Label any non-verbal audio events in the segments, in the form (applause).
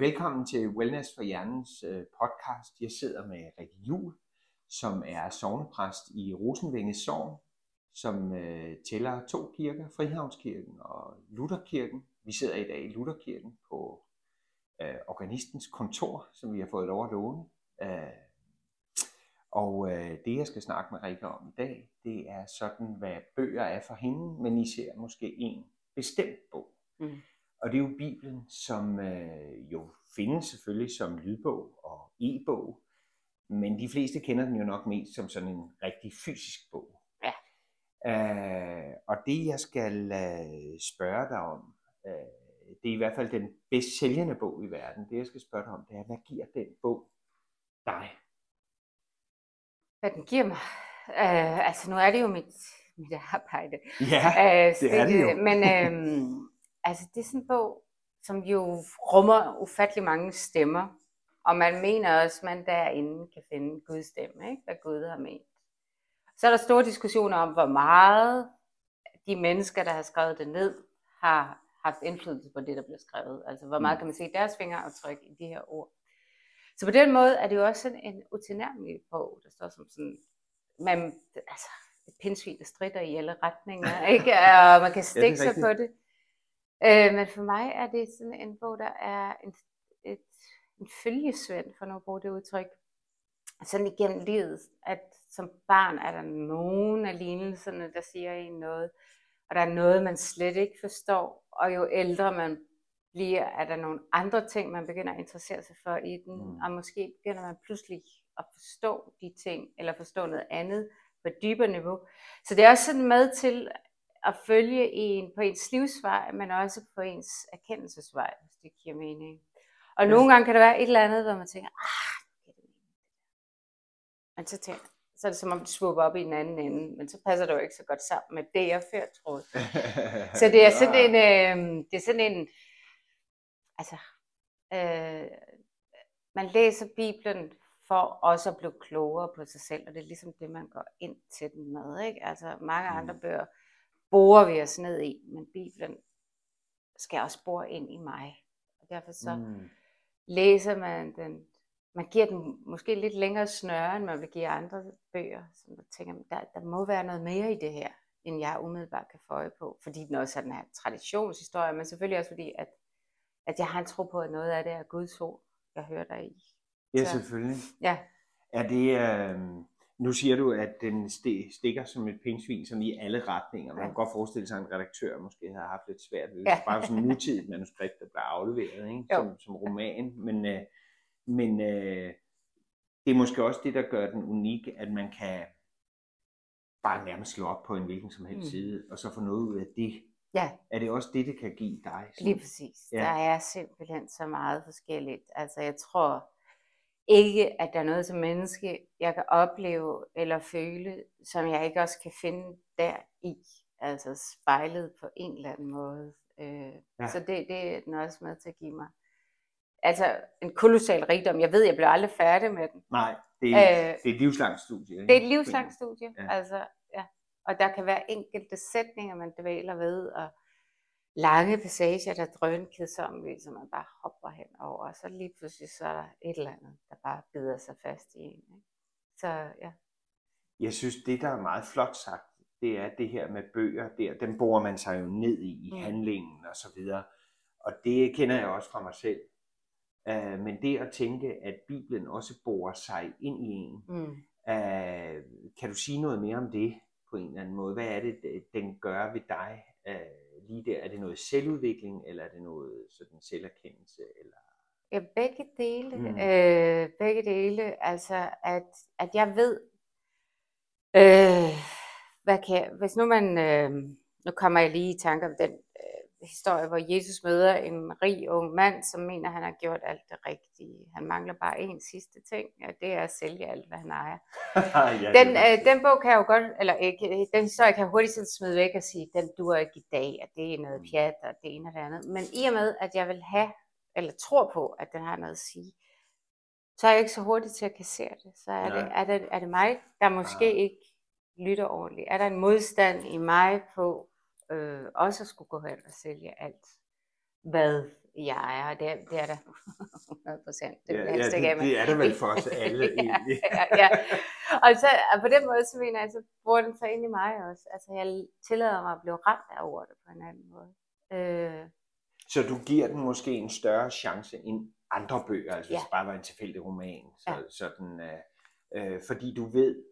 Velkommen til Wellness for Hjernens øh, podcast. Jeg sidder med Rikke Jul, som er sovnepræst i Rosenvænge Sogn, som øh, tæller to kirker, Frihavnskirken og Lutherkirken. Vi sidder i dag i Lutherkirken på øh, organistens kontor, som vi har fået lov at låne. Øh, og øh, det, jeg skal snakke med Rikke om i dag, det er sådan, hvad bøger er for hende, men I ser måske en bestemt bog. Mm. Og det er jo Bibelen, som øh, jo findes selvfølgelig som lydbog og e-bog, men de fleste kender den jo nok mest som sådan en rigtig fysisk bog. Ja. Øh, og det, jeg skal øh, spørge dig om, øh, det er i hvert fald den bedst sælgende bog i verden. Det, jeg skal spørge dig om, det er, hvad giver den bog dig? Hvad den giver mig? Øh, altså, nu er det jo mit, mit arbejde. Ja, øh, det er det jo. Men (laughs) øh, altså, det er sådan en bog, som jo rummer ufattelig mange stemmer. Og man mener også, at man derinde kan finde Guds stemme, ikke? hvad Gud har ment. Så er der store diskussioner om, hvor meget de mennesker, der har skrevet det ned, har haft indflydelse på det, der bliver skrevet. Altså, hvor meget mm. kan man se deres fingeraftryk i de her ord. Så på den måde er det jo også sådan en utilnærmelig bog, der står som sådan, man, altså, et pindsvin, der strider i alle retninger, (laughs) ikke? og man kan stikke ja, sig på det. Øh, men for mig er det sådan en bog, der er en, et, en følgesvend, for nu at bruge det udtryk, sådan igennem livet, at som barn er der nogen af lignelserne, der siger en noget, og der er noget, man slet ikke forstår, og jo ældre man bliver, er der nogle andre ting, man begynder at interessere sig for i den, mm. og måske begynder man pludselig at forstå de ting, eller forstå noget andet på et dybere niveau. Så det er også sådan med til at følge en på ens livsvej, men også på ens erkendelsesvej, hvis det giver mening. Og ja. nogle gange kan der være et eller andet, hvor man tænker, ah, det men så tænker så er det som om det svupper op i en anden ende, men så passer det jo ikke så godt sammen med det, jeg før troede. (laughs) så det er sådan en, øh, det er sådan en, altså, øh, man læser Bibelen for også at blive klogere på sig selv, og det er ligesom det, man går ind til den med. Ikke? Altså mange andre mm. bøger borer vi os ned i, men Bibelen skal også bore ind i mig. Og derfor så mm. læser man den, man giver den måske lidt længere snøre, end man vil give andre bøger, så man tænker, der, der må være noget mere i det her, end jeg umiddelbart kan få øje på, fordi den også er den her traditionshistorie, men selvfølgelig også fordi, at, at jeg har en tro på, at noget af det er Guds ord, jeg hører der i. Ja, så, selvfølgelig. Ja. Er det, øh, nu siger du, at den stikker som et pindsvin sådan i alle retninger. Man kan godt forestille sig, at en redaktør måske har haft lidt svært ved. Ja. Bare sådan en nutidigt manuskript, der bliver afleveret ikke? Som, som roman. Men, øh, men øh, det er måske også det, der gør den unik, at man kan bare nærmest slå op på en hvilken som helst mm. side, og så få noget ud af det. Ja. Er det også det, det kan give dig? Så? Lige præcis. Ja. Der er simpelthen så meget forskelligt. Altså jeg tror, ikke, at der er noget som menneske, jeg kan opleve eller føle, som jeg ikke også kan finde der i. Altså spejlet på en eller anden måde. Øh, ja. Så det, det er den også med til at give mig. Altså en kolossal rigdom. Jeg ved, jeg bliver aldrig færdig med den. Nej, det er, øh, det er et livslangt studie. Ikke? Det er et livslangt studie. Ja. Altså, ja. Og der kan være enkelte sætninger, man dvæler ved, og lange passager, der drønkedsommeligt, som man bare hopper hen over, og så lige pludselig så er der et eller andet, der bare bider sig fast i en. Ikke? Så ja. Jeg synes, det der er meget flot sagt, det er det her med bøger, der, dem borer man sig jo ned i, i mm. handlingen og så videre. Og det kender jeg også fra mig selv. Uh, men det at tænke, at Bibelen også borer sig ind i en, mm. uh, kan du sige noget mere om det på en eller anden måde? Hvad er det, den gør ved dig? Uh, lige der? Er det noget selvudvikling, eller er det noget sådan selverkendelse? Eller? Ja, begge dele. Mm. Øh, begge dele. Altså, at, at jeg ved, øh, hvad kan, hvis nu man, øh, nu kommer jeg lige i tanke om den historie, hvor Jesus møder en rig ung mand, som mener, at han har gjort alt det rigtige. Han mangler bare en sidste ting, ja, det er at sælge alt, hvad han ejer. (laughs) ja, den, øh, den bog kan jeg jo godt, eller ikke, den historie kan jeg hurtigt sådan smide væk og sige, den duer ikke i dag, at det er noget mm. pjat, og det ene og det andet. Men i og med, at jeg vil have, eller tror på, at den har noget at sige, så er jeg ikke så hurtig til at kassere det. Så er, det, er, det, er det mig, der måske ja. ikke lytter ordentligt? Er der en modstand i mig på, øh, også skulle gå hen og sælge alt, hvad Ja, ja, det, er- det er der 100 procent. Det, Ja, jeg ja, af det, det er det vel for os (laughs) alle ja, egentlig. (laughs) ja, ja. Og, så, og på den måde, så mener jeg, så bruger den sig ind i mig også. Altså, jeg tillader mig at blive ramt af ordet på en anden måde. Øh, Så du giver den måske en større chance end andre bøger, altså hvis Ja. det bare var en tilfældig roman. Så, Ja. sådan, øh, øh, fordi du ved,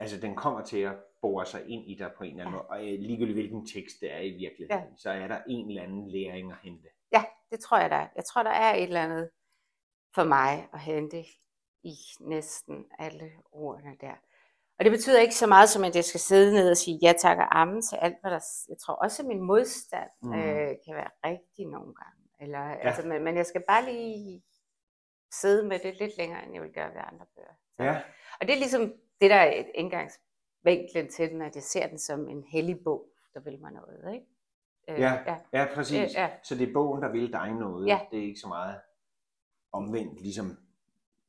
altså den kommer til at bore sig ind i dig på en eller anden Ja. måde, og øh, ligegyldigt hvilken tekst det er i virkeligheden, så er der en eller anden læring at hente. ja, det tror jeg, der er. Jeg tror, der er et eller andet for mig at hente i næsten alle ordene der. Og det betyder ikke så meget som, at jeg skal sidde ned og sige ja tak og amen til alt, hvad der... Jeg tror også, at min modstand Mm. mm. øh, kan være rigtig nogle gange. Eller, ja. altså, men, men jeg skal bare lige sidde med det lidt længere, end jeg vil gøre ved andre bøger. Så. Ja, Og det er ligesom det, der er et indgangsvinklen til den, at jeg ser den som en hellig bog, der vil mig noget. Ikke? Øh, Ja. ja. ja præcis. Øh, ja. Så det er bogen, der vil dig noget. Ja. Det er ikke så meget omvendt, ligesom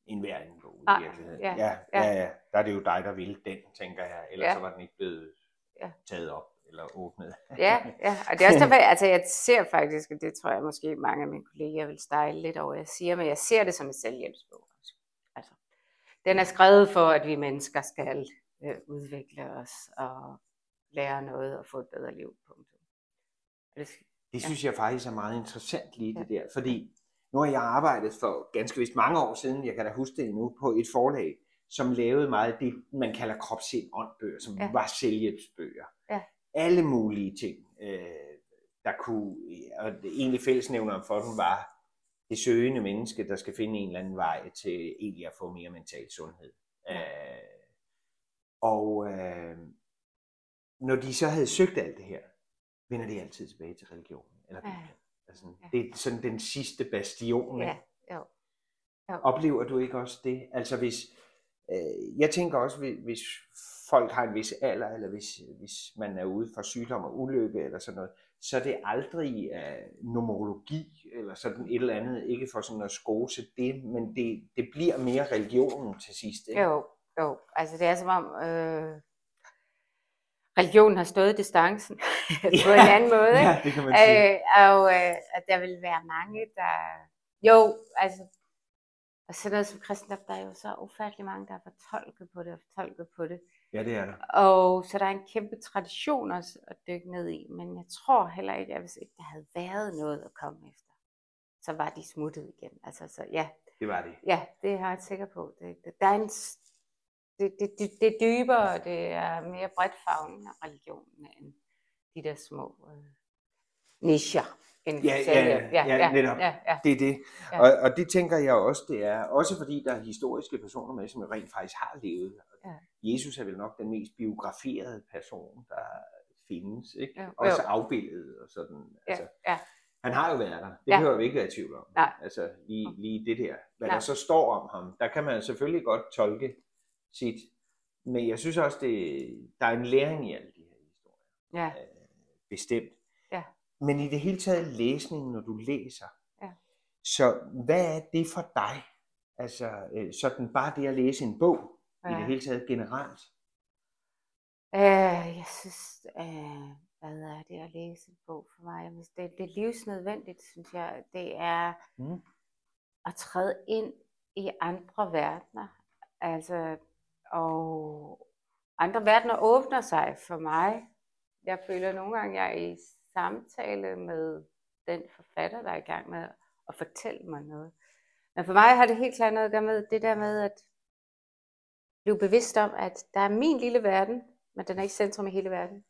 en hver anden bog Nej, i virkeligheden. ja, ja, ja. ja, ja. Der er det jo dig, der vil den, tænker jeg. Ellers Ja. så var den ikke blevet Ja. taget op eller åbnet. Ja, ja, og det er også derfor, altså jeg ser faktisk, og det tror jeg måske mange af mine kolleger vil stejle lidt over, jeg siger, men jeg ser det som en selvhjælpsbog. Den er skrevet for, at vi mennesker skal øh, udvikle os og lære noget og få et bedre liv. Punktum. Det, Det synes jeg faktisk er meget interessant lige det der, fordi nu har jeg arbejdet for ganske vist mange år siden, jeg kan da huske det endnu, på et forlag, som lavede meget af det, man kalder kropsind åndbøger, som Ja. var selvhjælpsbøger. Ja. Alle mulige ting, øh, der kunne, og egentlig fællesnævneren for dem var det søgende menneske, der skal finde en eller anden vej til egentlig at få mere mental sundhed. Ja. Øh, og øh, når de så havde søgt alt det her, vender de altid tilbage til religionen. Eller Ja. Altså, Ja. Det er sådan den sidste bastion. ja, jo. jo. Oplever du ikke også det? Altså hvis, øh, jeg tænker også, hvis, hvis folk har en vis alder, eller hvis, hvis man er ude for sygdom og ulykke, eller sådan noget, så er det aldrig uh, nomologi, eller sådan et eller andet, ikke for sådan at skose det, men det, det bliver mere religionen til sidst. Ikke? Jo, jo. Altså det er som om, øh, religionen har stået distancen (laughs) på en anden måde. Ikke? Ja, det kan man sige. Øh, og øh, at der vil være mange, der... Jo, altså... Og sådan noget som kristendom, der er jo så ufattelig mange, der har fortolket på det og fortolket på det. Ja, det er der. Og så der er en kæmpe tradition også at dykke ned i. Men jeg tror heller ikke, at hvis ikke der havde været noget at komme efter, så var de smuttet igen. Altså, så ja, Det var det. ja det har jeg sikker på. Det, det, der er en, det, det, det, det er dybere, og det er mere bredt favnende religionen end de der små øh, nicher. inden for Ja, ja, selvhjælp. ja, ja, netop. Ja, ja. Det er det. Ja. Ja. Og, og det tænker jeg også, det er. Også fordi der er historiske personer med, som rent faktisk har levet. Ja. Jesus er vel nok den mest biograferede person, der findes. Ikke? Jo, Også afbildet og sådan. Ja, Altså, ja. han har jo været der. Det Ja. behøver vi ikke være i tvivl om. Nej. Altså lige, lige det der. Hvad Nej. der så står om ham, der kan man selvfølgelig godt tolke sit. Men jeg synes også, det, der er en læring i alle de her historier. ja. Øh, bestemt. Ja. Men i det hele taget læsning, når du læser. Ja. Så hvad er det for dig? Altså øh, sådan bare det at læse en bog, ja. i det hele taget generelt. Øh, jeg synes, øh, hvad er det at læse en bog for mig? Det, det er livsnødvendigt, synes jeg. Det er Mm. at træde ind i andre verdener. Altså, og andre verdener åbner sig for mig. Jeg føler nogle gange, jeg er i samtale med den forfatter, der er i gang med at fortælle mig noget. Men for mig har det helt klart noget at gøre med det der med at blive bevidst om, at der er min lille verden, men den er ikke centrum i hele verden.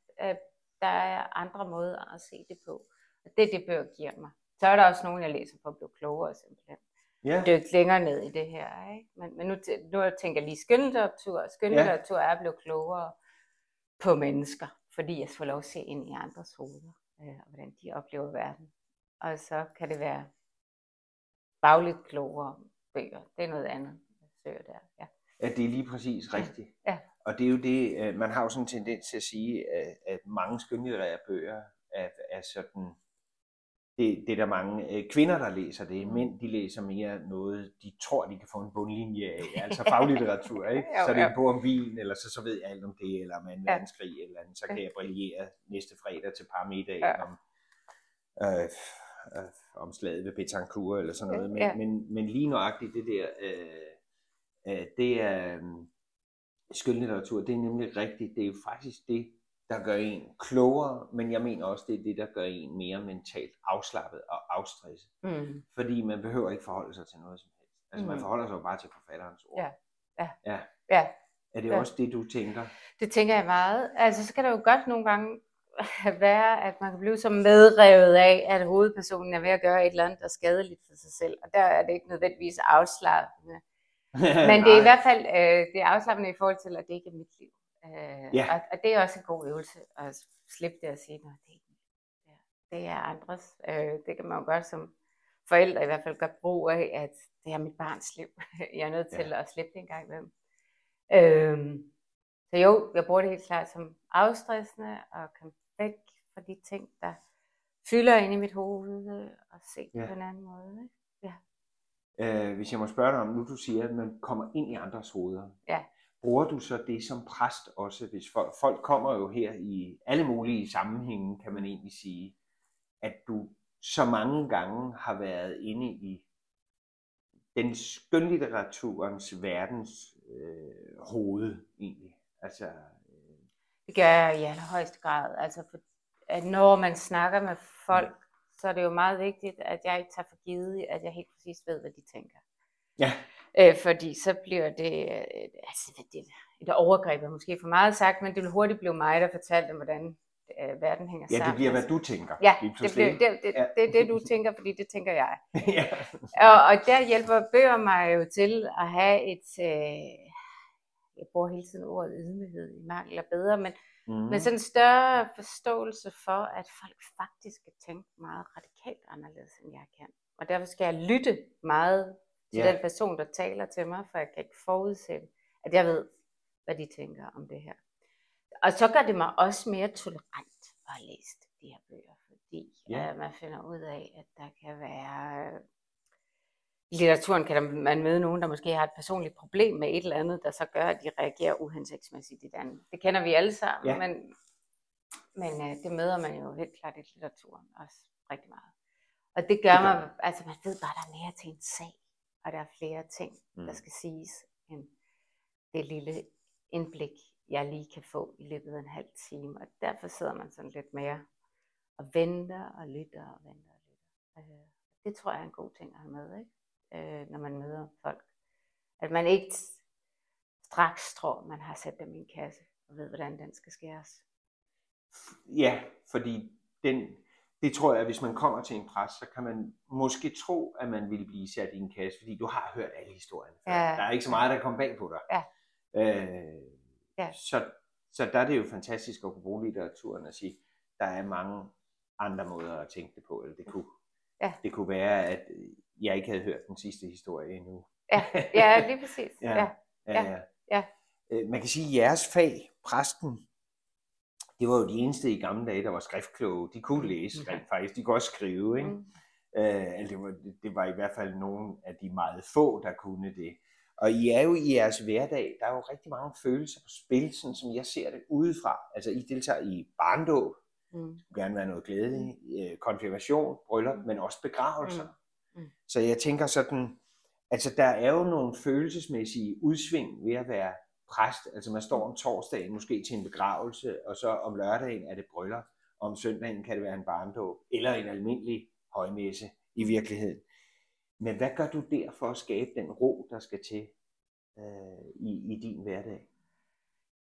Der er andre måder at se det på. Og det er det, bøger giver mig. Så er der også nogen, jeg læser for at blive klogere simpelthen Ja. dykke længere ned i det her. Ikke? Men, men nu, nu tænker jeg lige skønlitteratur. Skønlitteratur er at blive klogere på mennesker, fordi jeg får lov at se ind i andres hoveder, øh, og hvordan de oplever verden. Og så kan det være fagligt klogere bøger. Det er noget andet, jeg søger der. Ja. At det er lige præcis rigtigt. Ja. Og det er jo det, øh, man har jo sådan en tendens til at sige, at, at mange skønlitterære bøger er, er sådan, det, det er der mange øh, kvinder, der læser det. Mm. Mænd, de læser mere noget, de tror, de kan få en bundlinje af. (laughs) Altså faglitteratur, ikke? Jo, så er det en jo. bog om vin, eller så, så ved jeg alt om det, eller om en Ja. verdenskrig, eller andet. Så kan jeg brillere næste fredag til parmiddag Ja. om øh, øh, om slaget ved Betancourt eller sådan noget, men, Ja. men, men lige nøjagtigt det der, øh, øh, det er øh, skønlitteratur, det er nemlig rigtigt, det er jo faktisk det, der gør en klogere, men jeg mener også, det er det, der gør en mere mentalt afslappet og afstresset, Mm. fordi man behøver ikke forholde sig til noget som helst. Altså man Mm. forholder sig jo bare til forfatterens ord. Ja. Ja. ja. Ja, Er det Ja. også det, du tænker? det tænker jeg meget. Altså, så kan det jo godt nogle gange (laughs) være, at man kan blive så medrevet af, at hovedpersonen er ved at gøre et eller andet, der er skadeligt for sig selv. Og der er det ikke nødvendigvis afslappende. (laughs) Men det er i hvert fald øh, det er afslappende i forhold til, at det ikke er mit liv. Øh, Ja. og, og det er også en god øvelse at slippe det og sige, at det ikke. Ja, det er andres. Øh, det kan man jo godt som forældre i hvert fald gøre brug af, at det er mit barns liv. (laughs) jeg er nødt til Ja. at slippe det en gang imellem. Øhm, så jo, jeg bruger det helt klart som afstressende og kan væk fra de ting, der fylder ind i mit hoved øh, og se Ja. på en anden måde. Ikke? Øh, hvis jeg må spørge dig om, nu du siger, at man kommer ind i andres hoveder. Ja. Bruger du så det som præst også, hvis folk, folk kommer jo her i alle mulige sammenhænge, kan man egentlig sige, at du så mange gange har været inde i den skønlitteraturens verdens øh, hoved egentlig. Altså, øh, Det gør jeg i allerhøjeste grad. Altså, for, at når man snakker med folk, så er det jo meget vigtigt, at jeg ikke tager for givet, at jeg helt præcis ved, hvad de tænker. ja, Øh, fordi så bliver det, øh, altså det, et overgreb er måske for meget sagt, men det vil hurtigt blive mig, der fortalte, hvordan øh, verden hænger ja, sammen. det bliver, hvad du tænker. Ja, det, bliver, det, det, Ja. det er det, du tænker, fordi det tænker jeg. (laughs) ja. Og, og der hjælper bøger mig jo til at have et, øh, jeg bruger hele tiden ordet ydmyghed i mangel af bedre, men Mm. med sådan en større forståelse for, at folk faktisk kan tænke meget radikalt anderledes, end jeg kan. Og derfor skal jeg lytte meget til Ja. den person, der taler til mig, for jeg kan ikke forudsætte, at jeg ved, hvad de tænker om det her. Og så gør det mig også mere tolerant at læst de her bøger, fordi Ja. ja. man finder ud af, at der kan være... Litteraturen kan man møde nogen, der måske har et personligt problem med et eller andet, der så gør, at de reagerer uhensigtsmæssigt i andet. Det kender vi alle sammen, Ja. ja. men, men øh, det møder man jo helt klart i litteraturen også rigtig meget. Og det gør Det gør man, altså man ved bare, at der er mere til en sag, og der er flere ting, Mm. der skal siges, end det lille indblik, jeg lige kan få i løbet af en halv time. Og derfor sidder man sådan lidt mere og venter og lytter og venter og lytter. Øh, det tror jeg er en god ting at have med, ikke? Øh, når man møder folk. At man ikke straks tror, man har sat dem i en kasse og ved, hvordan den skal skæres. Ja, fordi den, det tror jeg, at hvis man kommer til en præst, så kan man måske tro, at man vil blive sat i en kasse, fordi du har hørt alle historierne. Ja. Der er ikke så meget, der kommer bag på dig. Ja. Øh, Ja. Så, så der er det jo fantastisk at kunne bruge litteraturen og sige, der er mange andre måder at tænke det på. Eller det, kunne, Ja. det kunne være, at jeg ikke havde hørt den sidste historie endnu. Ja, ja lige præcis. (laughs) Ja. Ja. Ja, Ja, ja. Øh, Man kan sige, at jeres fag, præsten, det var jo de eneste i gamle dage, der var skriftkloge. De kunne læse Mhm. rent faktisk. De kunne også skrive. Ikke? Mm. Øh, altså, det, var, det var i hvert fald nogle af de meget få, der kunne det. Og I er jo i jeres hverdag, der er jo rigtig mange følelser på spil, sådan som jeg ser det udefra. Altså I deltager i barndåb, Mm. det skulle gerne være noget glædeligt, øh, konfirmation, bryllup, Mm. men også begravelser. Mm. Mm. Så jeg tænker sådan, altså der er jo nogle følelsesmæssige udsving ved at være præst. Altså man står om torsdagen måske til en begravelse, og så om lørdagen er det bryllup, og om søndagen kan det være en barndåb, eller en almindelig højmesse i virkeligheden. Men hvad gør du der for at skabe den ro, der skal til øh, i, i din hverdag?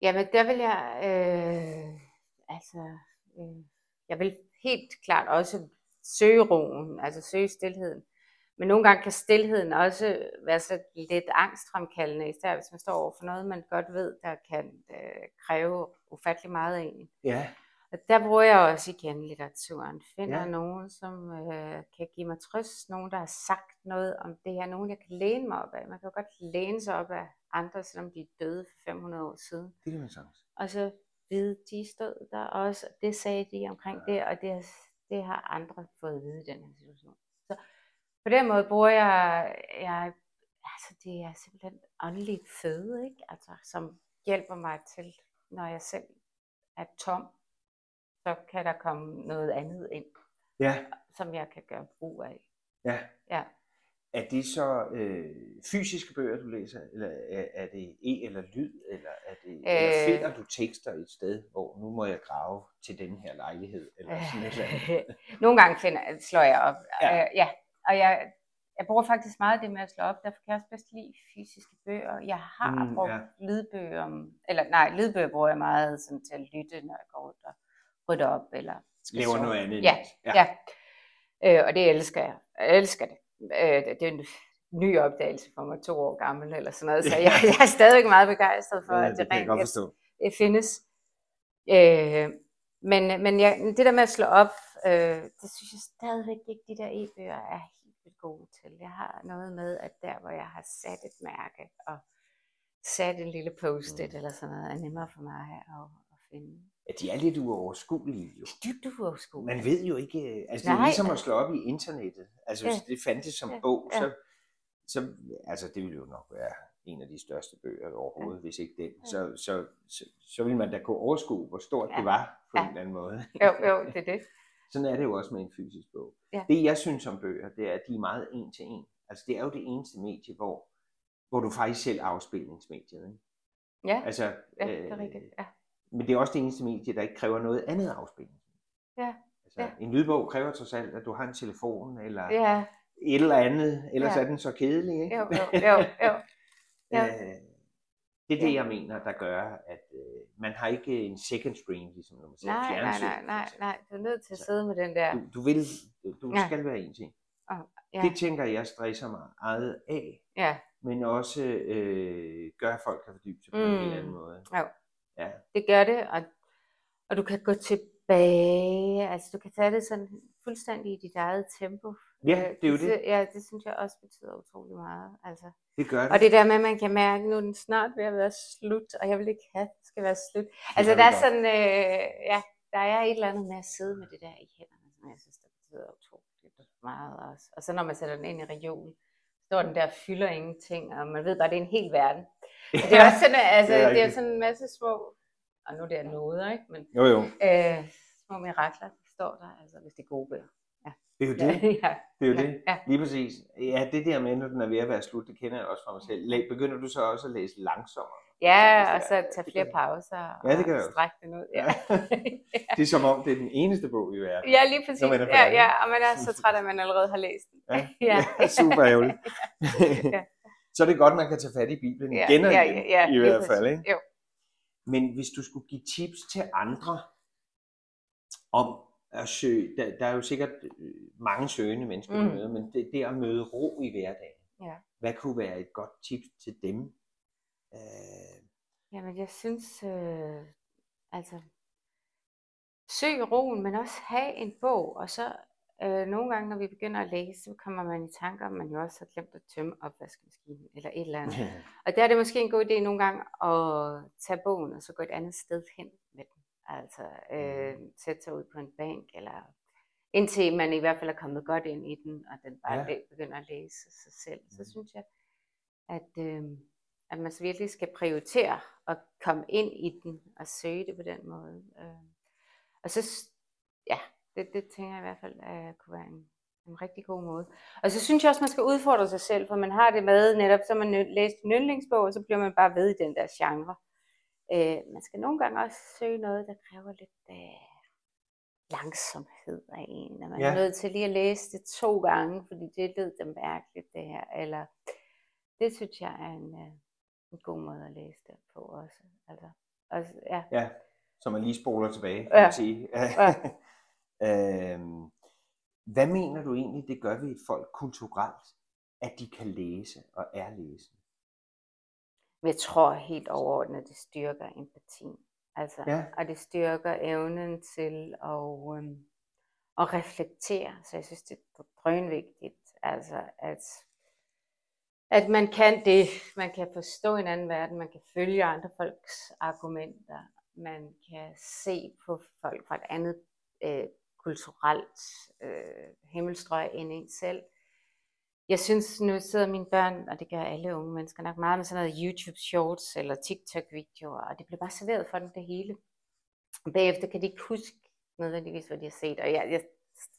Jamen, der vil jeg, øh, altså, øh, jeg vil helt klart også søge roen, altså søge stillheden. Men nogle gange kan stillheden også være så lidt angstfremkaldende, især hvis man står over for noget, man godt ved, der kan øh, kræve ufattelig meget af en. Ja, Og der bruger jeg også igen litteraturen. Finder Ja. ja. nogen, som øh, kan give mig trøst. Nogen, der har sagt noget om det her. Nogen, jeg kan læne mig op af. Man kan jo godt læne sig op af andre, selvom de er døde for 500 år siden. det kan man sagtens. Og så vide, de stod der også. og Det sagde de omkring det, og det, det har andre fået at vide i den her situation. På den måde bruger jeg, jeg altså det er simpelthen åndelig føde, ikke? Altså, som hjælper mig til, når jeg selv er tom, så kan der komme noget andet ind. Ja, som jeg kan gøre brug af. ja. Ja. Er det så øh, fysiske bøger, du læser, eller er, er det e- eller lyd, eller, er det, øh... eller Øh. finder du tekster et sted, hvor nu må jeg grave til den her lejlighed, eller sådan et eller andet? (laughs) Nogle gange finder, slår jeg op. Ja. Øh, ja. Og jeg, jeg bruger faktisk meget det med at slå op. Derfor kan jeg også bedst lide fysiske bøger. Jeg har Mm, brugt ja. lydbøger. Eller nej, lydbøger bruger jeg meget sådan, til at lytte, når jeg går rundt og rydder op. Eller Laver sove. noget andet? Ja, ja. ja. Øh, og det elsker jeg. Jeg elsker det. Øh, det er en ny opdagelse for mig, to år gammel eller sådan noget. Så (laughs) jeg, jeg er stadigvæk meget begejstret for, ja, at det rent jeg det findes. Øh, men men jeg, det der med at slå op, øh, det synes jeg stadigvæk ikke, de der e-bøger er vildt gode til. Jeg har noget med, at der hvor jeg har sat et mærke og sat en lille post-it Mm. eller sådan noget, er nemmere for mig at, at finde. Ja, de er lidt uoverskuelige jo. Dybt uoverskueligt. Man ved jo ikke, øh, altså det er Nej, ligesom at slå op i internettet. Altså hvis Ja. det fandtes som Ja, bog, ja. så, så, altså det ville jo nok være en af de største bøger overhovedet, hvis ikke den. Så, så, så, så ville man da kunne overskue, hvor stort Ja. det var på Ja. en eller anden måde. Jo, jo, det er det. Sådan er det jo også med en fysisk bog. Ja. Det jeg synes om bøger, det er, at de er meget en til en. Altså det er jo det eneste medie, hvor, hvor du faktisk selv er afspilningsmediet. Ikke? Ja, Altså, ja det er rigtigt. Ja. Men det er også det eneste medie, der ikke kræver noget andet afspilning. Ja, Altså, ja. En lydbog kræver trods alt, at du har en telefon, eller ja, et eller andet, ellers Ja. er den så kedelig. Ikke? jo, jo, jo, jo. (laughs) ja. Øh, det er det, Ja. jeg mener, der gør, at øh, man har ikke en second screen, ligesom når man ser Nej, nej, fjernsyn. nej, nej, eksempel. nej. Du er nødt til at Så- sidde med den der. Du, du, vil, du, Ja. skal være en ting. Ja, Det tænker jeg stresser mig eget af, ja. men også øh, gør, at folk kan fordybe sig på en Mm. helt anden måde. Jo. Ja. Det gør det, og, og du kan gå tilbage, altså du kan tage det sådan fuldstændig i dit eget tempo. Ja, Øh, det er jo det. Ja, det synes jeg også betyder utrolig meget. Altså. Det gør det. Og det der med, at man kan mærke, at nu er den snart ved at være slut, og jeg vil ikke have, at det skal være slut. Altså der er godt. sådan, øh, ja, der er et eller andet med at sidde med det der i hænderne, som jeg synes, der betyder utroligt meget også. Og så når man sætter den ind i regionen, står den der fylder ingenting, og man ved bare, at det er en hel verden. Og det er også sådan, altså, Det er det er sådan en masse små, og nu er det noder, ikke? Men Jo, jo. øh, små mirakler, der står der, altså hvis det er gode bøger. Det er jo det. (laughs) ja, Det er jo ja, det. ja. Lige præcis. Ja, det der med, når den er ved at være slut, det kender jeg også fra mig selv. Begynder du så også at læse langsommere? ja, hvis og så tage flere pauser Ja, det kan og strække den ud. Ja. (laughs) Det er som om, det er den eneste bog i verden. Ja, lige præcis. Man ja, ja, og man er så træt, at man allerede har læst den. Ja, (laughs) ja. ja super ærgerligt. Ja. så er det godt, man kan tage fat i Bibelen Ja, igen og ja, igen, ja, ja, i lige hvert fald. Ikke? Jo. Men hvis du skulle give tips til andre om at søge, der, der er jo sikkert øh, mange søgende mennesker, Mm. møder, men det, det at møde ro i hverdagen, Ja. hvad kunne være et godt tips til dem? Øh, Jamen, jeg synes, øh, altså, søg roen, men også have en bog, og så øh, nogle gange, når vi begynder at læse, så kommer man i tanker, om man jo også har glemt at tømme opvaskemaskinen, eller et eller andet. (laughs) Og der er det måske en god idé nogle gange at tage bogen, og så gå et andet sted hen. Altså øh, sætte sig ud på en bænk, eller indtil man i hvert fald er kommet godt ind i den, og den bare Ja. begynder at læse sig selv. Så Mhm. synes jeg, at, øh, at man så virkelig skal prioritere at komme ind i den, og søge det på den måde. Øh. Og så, ja, det, det tænker jeg i hvert fald uh, kunne være en, en rigtig god måde. Og så synes jeg også, man skal udfordre sig selv, for man har det med netop, så man læst en yndlingsbog, og så bliver man bare ved i den der genre. Øh, man skal nogle gange også søge noget, der kræver lidt øh, langsomhed af en. At man Ja. er nødt til lige at læse det to gange, fordi det lød da mærkeligt det her. Eller, det synes jeg er en, øh, en god måde at læse det på også. Altså, også ja. Ja, så man lige spoler tilbage, kan Ja. man sige. Ja. (laughs) øhm, hvad mener du egentlig, det gør ved et folk kulturelt, at de kan læse og er læsende? Men jeg tror helt overordnet, det styrker empatien. Altså, Ja. Og det styrker evnen til at, øhm, at reflektere. Så jeg synes, det er drønvigtigt. Altså, at, at man kan det. Man kan forstå en anden verden. Man kan følge andre folks argumenter. Man kan se på folk fra et andet øh, kulturelt øh, himmelstrøg end en selv. Jeg synes, nu sidder mine børn, og det gør alle unge mennesker nok meget med sådan noget YouTube shorts eller TikTok videoer, og det bliver bare serveret for dem det hele. Og bagefter kan de ikke huske nødvendigvis, hvad de har set, og jeg, jeg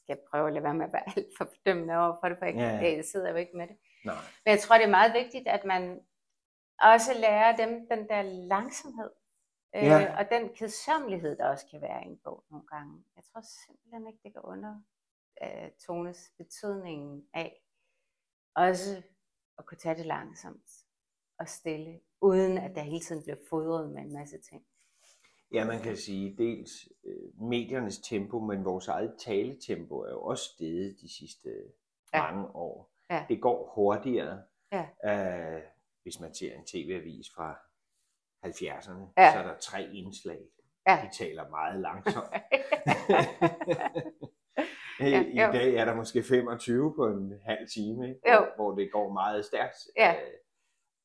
skal prøve at lade være med at være (laughs) alt for bedømmende over for det, for jeg, Ja, ja. jeg sidder jo ikke med det. Nej. Men jeg tror, det er meget vigtigt, at man også lærer dem den der langsomhed. Øh, Ja. og den kedsommelighed, der også kan være i en bog nogle gange. Jeg tror simpelthen ikke, det kan under øh, tones betydningen af også at kunne tage det langsomt og stille, uden at der hele tiden bliver fodret med en masse ting. Ja, man kan sige dels øh, mediernes tempo, men vores eget taletempo er jo også steget de sidste Ja. mange år. Ja. Det går hurtigere. Ja. Øh, hvis man ser en tv-avis fra 70'erne, Ja. så er der tre indslag. Ja. De taler meget langsomt. (laughs) (laughs) Ja, I jo. dag er der måske 25 på en halv time. Hvor, hvor det går meget stærkt. Ja. Øh,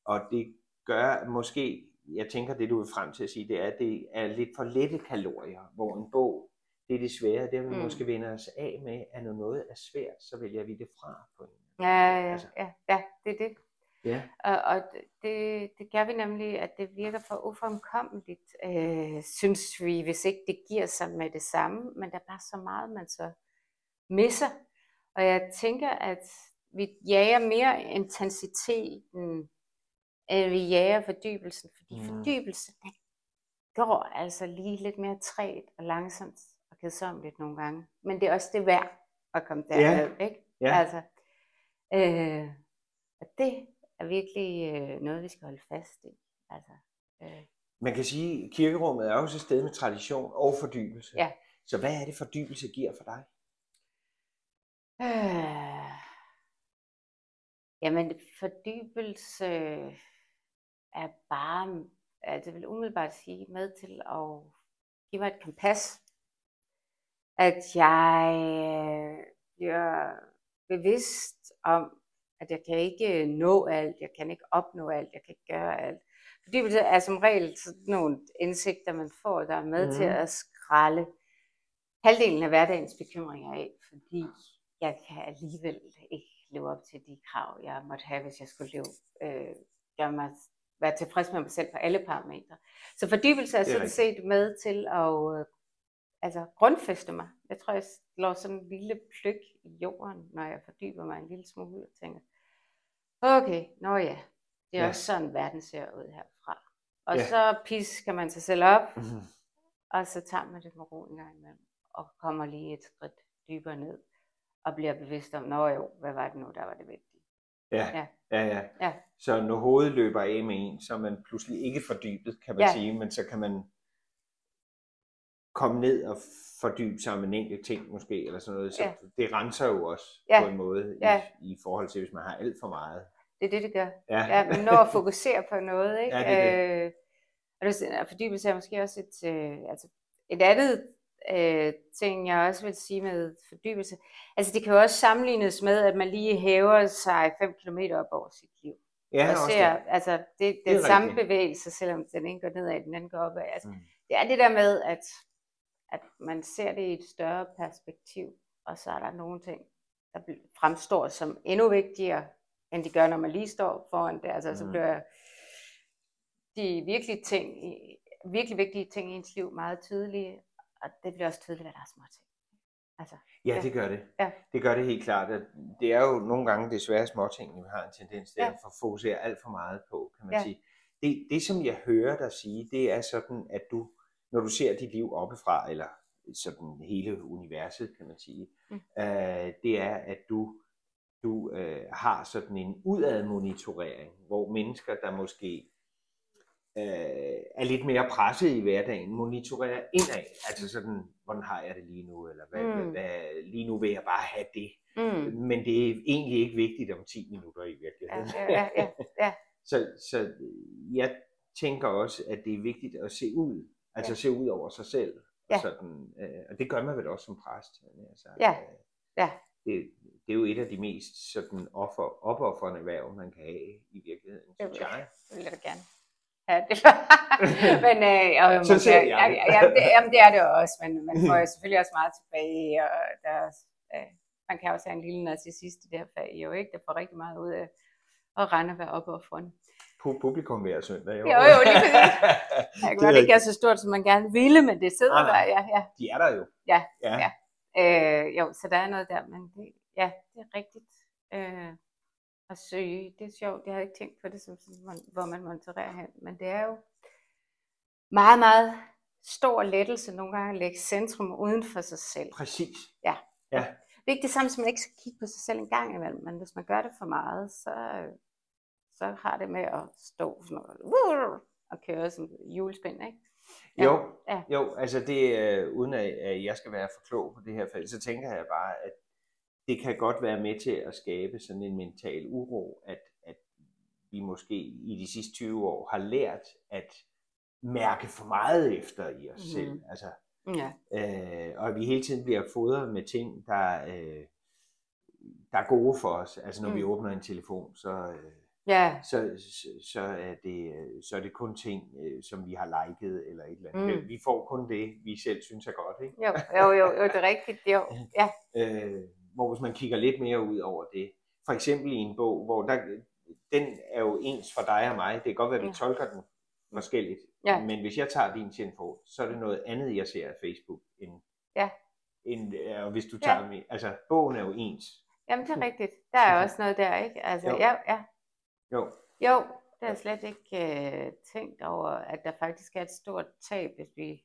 og det gør måske, jeg tænker det du vil frem til at sige, det er, at det er lidt for lette kalorier, hvor en bog, det er det svære, det vi mm. måske vender os af med, at når noget er svært, så vælger vi det fra på en Ja, ja, Altså. ja, ja, det er det. Ja, Og, og det, det gør vi nemlig, at det virker for uformkommeligt, øh, synes vi, hvis ikke det giver sig med det samme, men der er bare så meget, man så misser. Og jeg tænker, at vi jager mere intensiteten, end vi jager fordybelsen, fordi Mm. fordybelsen den går altså lige lidt mere træt og langsomt og kedsommeligt nogle gange. Men det er også det værd at komme Ja. derned, ikke? ja. Altså, øh, og det er virkelig øh, noget, vi skal holde fast i. Altså, øh, Man kan sige, at kirkerummet er også et sted med tradition og fordybelse. Ja. Så hvad er det fordybelse giver for dig? Øh, (sighs) jamen, fordybelse er bare, altså jeg vil umiddelbart sige, med til at give mig et kompas. At jeg øh, bliver bevidst om, at jeg kan ikke nå alt, jeg kan ikke opnå alt, jeg kan ikke gøre alt. Fordybelse er som regel sådan nogle indsigter, man får, der er med mm. til Mhm. at skralde halvdelen af hverdagens bekymringer af, fordi jeg kan alligevel ikke leve op til de krav, jeg måtte have, hvis jeg skulle leve, øh, gøre mig, være tilfreds med mig selv på alle parametre. Så fordybelse er, er sådan set med til at øh, altså, grundfæste mig. Jeg tror, jeg slår sådan en lille pløk i jorden, når jeg fordyber mig en lille smule og tænker, okay, nå ja, det er Ja. også sådan, verden ser ud herfra. Og Ja. så pisker man sig selv op, Mhm. og så tager man det med ro en gang imellem, og kommer lige et skridt dybere ned, og bliver bevidst om, nå jo, hvad var det nu, der var det vigtige. Ja, Ja. ja, ja. Ja. Så når hovedet løber af med en, så er man pludselig ikke fordybet, kan man Ja. sige, men så kan man komme ned og fordybe sig med en enkelt ting måske, eller sådan noget. Så Ja. det renser jo også Ja. på en måde Ja. i, i forhold til, hvis man har alt for meget. Det er det, det gør. Ja, Ja, man når at fokusere på noget, (laughs) ikke? Ja, det er Øh, og det er fordybelse er måske også et, øh, altså et andet øh, ting, jeg også vil sige med fordybelse. Altså det kan jo også sammenlignes med, at man lige hæver sig 5 km op over sit liv. ja og også ser, det. altså det, det, Det er er samme rigtigt. bevægelse, selvom den ene går nedad, den anden går opad. Altså, Mm. Det er det der med, at, at man ser det i et større perspektiv, og så er der nogle ting, der fremstår som endnu vigtigere, end de gør, når man lige står foran det. Altså, så Mm. bliver de virkelig, ting, virkelig vigtige ting i ens liv meget tydelige, og det bliver også tydeligt, hvad der er små ting. Altså, Ja, Ja. det gør det. Ja. Det gør det helt klart. at Det er jo nogle gange desværre småting, vi har en tendens til Ja. at fokusere alt for meget på, kan man Ja. sige. Det, det, som jeg hører dig sige, det er sådan, at du, når du ser dit liv oppefra, eller sådan hele universet, kan man sige, Mm. øh, det er, at du, du øh, har sådan en udadmonitorering, hvor mennesker, der måske øh, er lidt mere presset i hverdagen, monitorerer indad. Altså sådan, hvordan har jeg det lige nu, eller hvad, Mm. hvad, lige nu vil jeg bare have det. mm, Men det er egentlig ikke vigtigt om 10 minutter i virkeligheden. ja, ja, ja, ja, (laughs) så, så jeg tænker også, at det er vigtigt at se ud, altså Ja. se ud over sig selv. Ja. Og, sådan, øh, og det gør man vel også som præst. sagt. Ja. Øh, ja. Det, det er jo et af de mest sådan offer, opoffrende værv, man kan have i virkeligheden, synes jeg. Det vil jeg gerne. Ja, det (laughs) men øh, og, Så man, ser ja, jeg ja, det. ja, det, jamen, det er det også, men man (laughs) får jo selvfølgelig også meget tilbage, og der, er øh, man kan også have en lille narcissist i det her fag, jo ikke? Der får rigtig meget ud af at rende og være oppe og front. Pu- Publikum hver søndag. Jo, jo, lige præcis. (laughs) Det kan godt er ikke er så stort, som man gerne ville, men det sidder Nej, nej. der, ja, ja, De er der jo. Ja, ja. ja. Øh, jo, så der er noget der, men det, ja, det er rigtigt. Øh, at søge, det er sjovt, jeg har ikke tænkt på det, som, som hvor man monitorerer hen, men det er jo meget, meget stor lettelse nogle gange at lægge centrum uden for sig selv. Præcis. Ja. Ja. Det er ikke det samme, som man ikke skal kigge på sig selv en gang imellem, men hvis man gør det for meget, så, så har det med at stå sådan noget, og køre som julespind, ikke? Ja. Jo, Ja. jo, altså det, øh, uden at, at jeg skal være for klog på det her felt, så tænker jeg bare, at det kan godt være med til at skabe sådan en mental uro, at, at vi måske i de sidste 20 år har lært at mærke for meget efter i os Mhm. selv. Altså, Ja. øh, og at vi hele tiden bliver fodret med ting, der, øh, der er gode for os. Altså når mm. vi Mm. åbner en telefon, så, øh, Ja, så, så, så, er det, øh, så er det kun ting, øh, som vi har liket eller et eller andet. Mm. Vi får kun det, vi selv synes er godt. Ikke? jo, jo, jo, jo, det er rigtigt, jo. (laughs) Ja, Øh, hvor hvis man kigger lidt mere ud over det, for eksempel i en bog, hvor der, den er jo ens for dig og mig. Det kan godt være, at vi Ja. tolker den forskelligt. Ja. Men hvis jeg tager din telefon, så er det noget andet, jeg ser af Facebook, end, Ja. end øh, og hvis du Ja. tager min. Altså, bogen er jo ens. jamen det er rigtigt. Der er (laughs) også noget der, ikke? Altså, Jo. ja, ja. Jo, Jo, det har jeg slet ikke øh, tænkt over, at der faktisk er et stort tab, hvis vi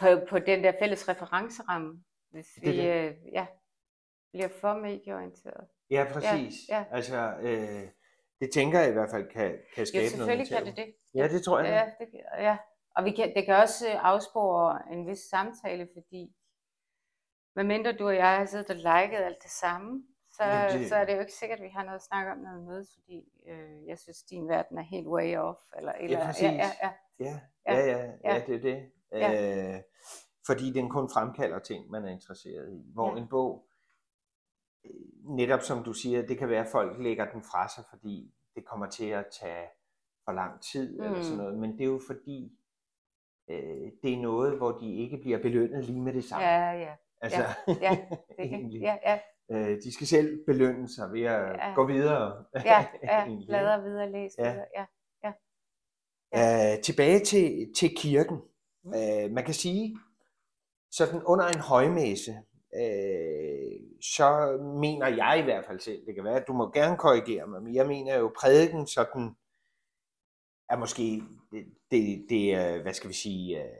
på, på den der fælles referenceramme, hvis Det vi det. øh, ja, bliver for medieorienteret. ja præcis. ja. Altså, øh, det tænker jeg i hvert fald kan, kan skabe noget selvfølgelig kan mentalt. det det. Ja, det tror jeg. Ja, det, kan- ja. Og vi kan, det kan også øh, afspore en vis samtale, fordi medmindre du og jeg har siddet og liket alt det samme, så, Jamen, det... så er det jo ikke sikkert, at vi har noget at snakke om, når vi mødes, fordi øh, jeg synes, din verden er helt way off. Eller, eller, præcis. ja, ja, ja. Ja, Ja. ja, ja, ja, Ja. det er det. Ja. Øh, fordi den kun fremkalder ting, man er interesseret i. Hvor Ja. en bog, netop som du siger, det kan være, at folk lægger den fra sig, fordi det kommer til at tage for lang tid, mm. eller sådan Mm. noget. Men det er jo fordi, øh, det er noget, hvor de ikke bliver belønnet lige med det samme. Ja, ja, altså, ja, er det. (laughs) egentlig. Ja, ja, Øh, de skal selv belønne sig ved at Ja. gå videre. ja, (laughs) ja. bladre videre, læs Ja. videre. Ja. Øh, tilbage til, til kirken. Mm. Øh, man kan sige, sådan under en højmesse, øh, så mener jeg i hvert fald selv, det kan være, at du må gerne korrigere mig, men jeg mener jo, prædiken sådan er måske, det, det, det er, hvad skal vi sige, øh,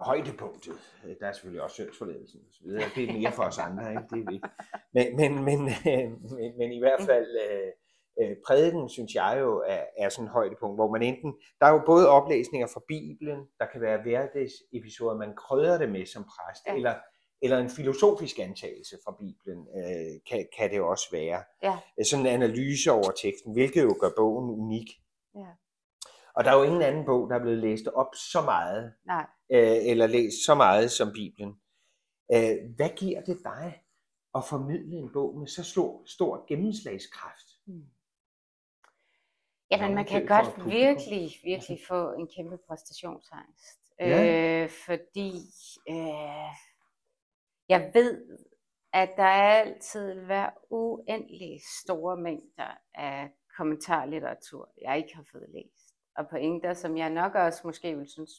højdepunktet. Der er selvfølgelig også syndsforledelsen og så videre. Det er mere for os andre, ikke? Det er vigtigt. Men, men, men, øh, men, men i hvert fald, øh, øh, prædiken, synes jeg jo, er, er sådan et højdepunkt, hvor man enten, der er jo både oplæsninger fra Bibelen, der kan være hverdagsepisoder, man krydder det med som præst, Ja. eller, eller en filosofisk antagelse fra Bibelen, øh, kan, kan det også være. Ja. Øh, Sådan en analyse over teksten, hvilket jo gør bogen unik. Ja. Og der er jo ingen anden bog, der er blevet læst op så meget, Nej. øh, eller læst så meget som Bibelen. Øh, hvad giver det dig at formidle en bog med så stor, stor gennemslagskraft? Mm. Jamen, Nå, man kan godt virkelig, virkelig få en kæmpe præstationsangst. Ja. Øh, fordi øh, jeg ved, at der altid vil være uendelig store mængder af kommentarlitteratur, jeg ikke har fået læst. Og pointer, som jeg nok også måske vil synes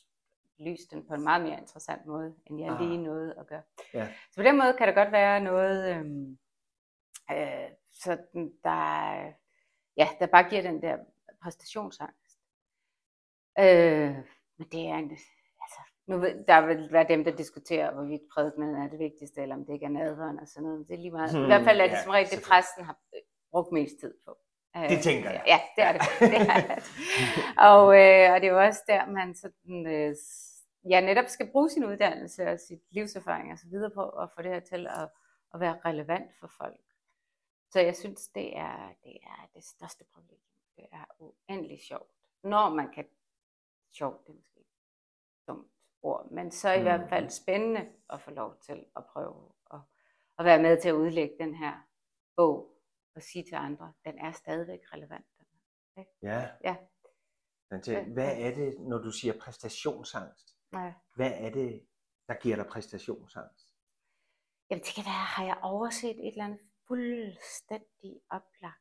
lyse den på en meget mere interessant måde, end jeg Ah. lige nåede at gøre. Ja. Så på den måde kan der godt være noget, øhm, øh, sådan der, ja, der bare giver den der præstationsangst. Øh, men det er en, altså, nu ved, der vil være dem, der diskuterer, hvorvidt prædikenen er det vigtigste, eller om det ikke er nadveren og sådan noget. Men Det er lige meget. Hmm, I hvert fald er det ja, som regel det, præsten har øh, brugt mest tid på. Øh, Det tænker jeg. Ja, det er det. (laughs) det, er det. Og, øh, og det er jo også der, man sådan, øh, ja, netop skal bruge sin uddannelse og sit livserfaring og så videre på at få det her til at, at være relevant for folk. Så jeg synes, det er det, er det største privilegium. Det er uendelig sjovt. Når man kan, sjovt, det er måske et dumt ord, men så i Mm. hvert fald spændende at få lov til at prøve at, at være med til at udlægge den her bog og sige til andre, den er stadigvæk relevant. Ja. Ja. Til, hvad er det, når du siger præstationsangst? Ja. Hvad er det, der giver dig præstationsangst? Jamen det kan være, har jeg overset et eller andet fuldstændig oplagt?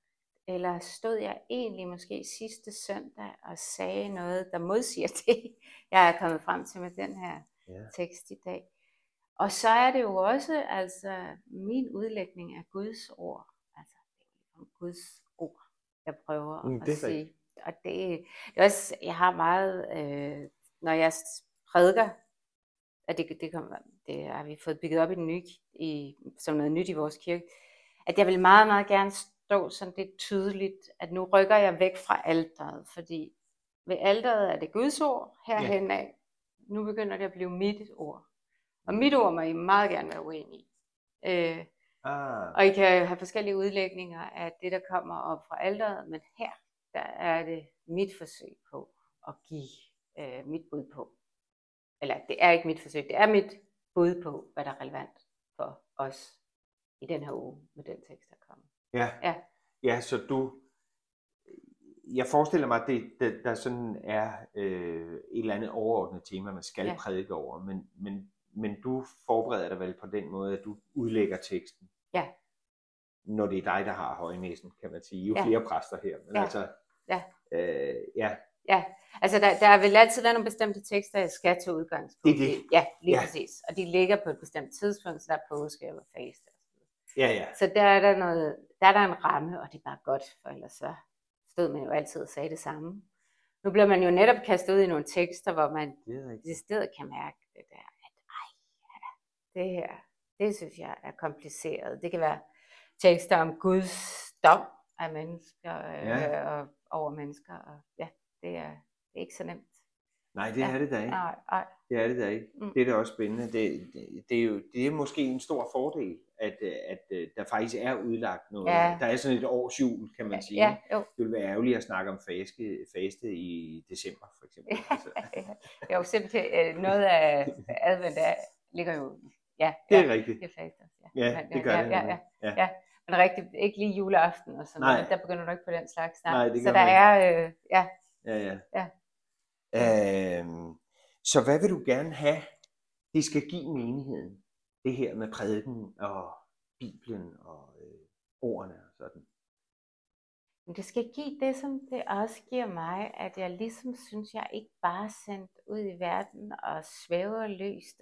Eller stod jeg egentlig måske sidste søndag og sagde noget, der modsiger (laughs) det, jeg er kommet frem til med den her ja. tekst i dag. Og så er det jo også altså min udlægning af Guds ord. Altså det Guds ord, jeg prøver mm, at sige. Rigtigt. Og det, det er også, jeg har meget, øh, når jeg prædiker, at det, det, kom, det har vi fået bygget op i den nye, i, som noget nyt i vores kirke, at jeg vil meget, meget gerne stå sådan det tydeligt, at nu rykker jeg væk fra alderet, fordi ved alderet er det Guds ord, herhen af, nu begynder det at blive mit ord. Og mit ord må I meget gerne være uenige i. Øh, ah. Og I kan have forskellige udlægninger af det, der kommer op fra alderet, men her, der er det mit forsøg på at give øh, mit bud på. Eller det er ikke mit forsøg, det er mit bud på, hvad der er relevant for os i den her uge med den tekst, der kommer. Ja, ja. ja så du, jeg forestiller mig, at det, det, der sådan er øh, et eller andet overordnet tema, man skal ja. prædike over, men, men, men du forbereder dig vel på den måde, at du udlægger teksten. Ja. Når det er dig, der har højnæsen, kan man sige. Jo ja. flere præster her. Men ja. altså, ja. Øh, ja. Ja, altså der, der vil altid være nogle bestemte tekster, jeg skal til udgangspunkt. Det er det. Ja, lige ja. præcis. Og de ligger på et bestemt tidspunkt, så der er påske og faste. Ja, ja. Så der er der, noget, der er der en ramme, og det er bare godt, for ellers så stod man jo altid og sagde det samme. Nu bliver man jo netop kastet ud i nogle tekster, hvor man i stedet kan mærke det der, at ej, ja, det her, det synes jeg er kompliceret. Det kan være tekster om Guds dom af mennesker ja. øh, og over mennesker, og ja, det er, det er ikke så nemt. Nej, det ja. er det da ikke. Nej, nej. Det er det da ikke. Mm. Det er da også spændende. Det, det, det, er jo det er måske en stor fordel, at, at, at øh, der faktisk er udlagt noget. Ja. Der er sådan et års jul, kan man sige. Ja, jo. Det ville være ærgerligt at snakke om faste, faste i december, for eksempel. Altså. (laughs) ja, jo, simpelthen øh, noget af advent der ligger jo... Ja, det er ja, rigtigt. Det er faste, ja. ja, det gør ja, det. Ja, ja, ja. ja. Men rigtigt, ikke lige juleaften og sådan Nej. noget. Der begynder du ikke på den slags. Nej, Nej det Så der er... Øh, ja. Ja, ja. ja. Øhm, så hvad vil du gerne have, det skal give menigheden? Det her med prædiken og Bibelen og øh, ordene og sådan. Men det skal give det, som det også giver mig, at jeg ligesom synes, jeg ikke bare er sendt ud i verden og svæver løst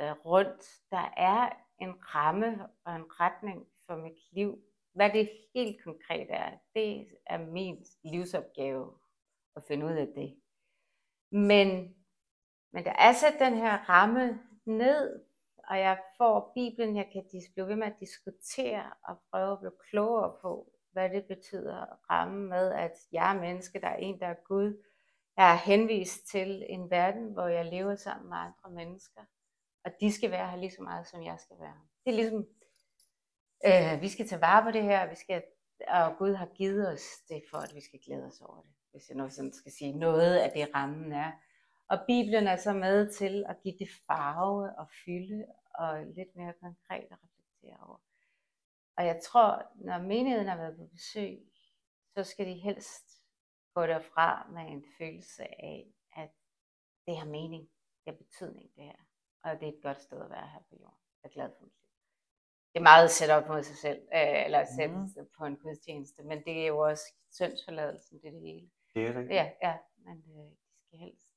øh, rundt. Der er en ramme og en retning for mit liv. Hvad det helt konkret er, det er min livsopgave at finde ud af det. Men, men der er sat den her ramme ned, og jeg får Bibelen, jeg kan blive ved med at diskutere og prøve at blive klogere på, hvad det betyder at ramme med, at jeg er menneske, der er en, der er Gud. Jeg er henvist til en verden, hvor jeg lever sammen med andre mennesker, og de skal være her lige så meget, som jeg skal være. Det er ligesom, øh, vi skal tage vare på det her, vi skal, og Gud har givet os det for, at vi skal glæde os over det hvis jeg nu sådan skal sige noget af det rammen er. Og Bibelen er så med til at give det farve og fylde og lidt mere konkret at reflektere over. Og jeg tror, når menigheden har været på besøg, så skal de helst gå derfra med en følelse af, at det har mening, det har betydning det her. Og det er et godt sted at være her på jorden. Jeg er glad for mit det er meget sæt op mod sig selv, øh, eller sæt mm. på en gudstjeneste, men det er jo også syndsforladelsen, det er det hele. Det er rigtigt. Ja, ja, men øh, de skal helst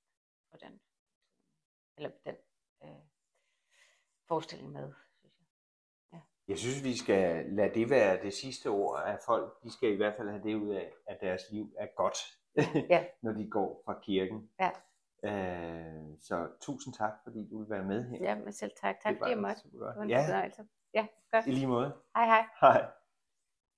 få den, eller den øh, forestilling med, synes jeg. Ja. Jeg synes, vi skal lade det være det sidste ord, at folk, de skal i hvert fald have det ud af, at deres liv er godt, (laughs) ja. når de går fra kirken. Ja. Øh, så tusind tak, fordi du vil være med her. Ja, men selv tak. Tak fordi jeg måtte. Ja. Ja, godt. I lige måde. Hej hej. Hej.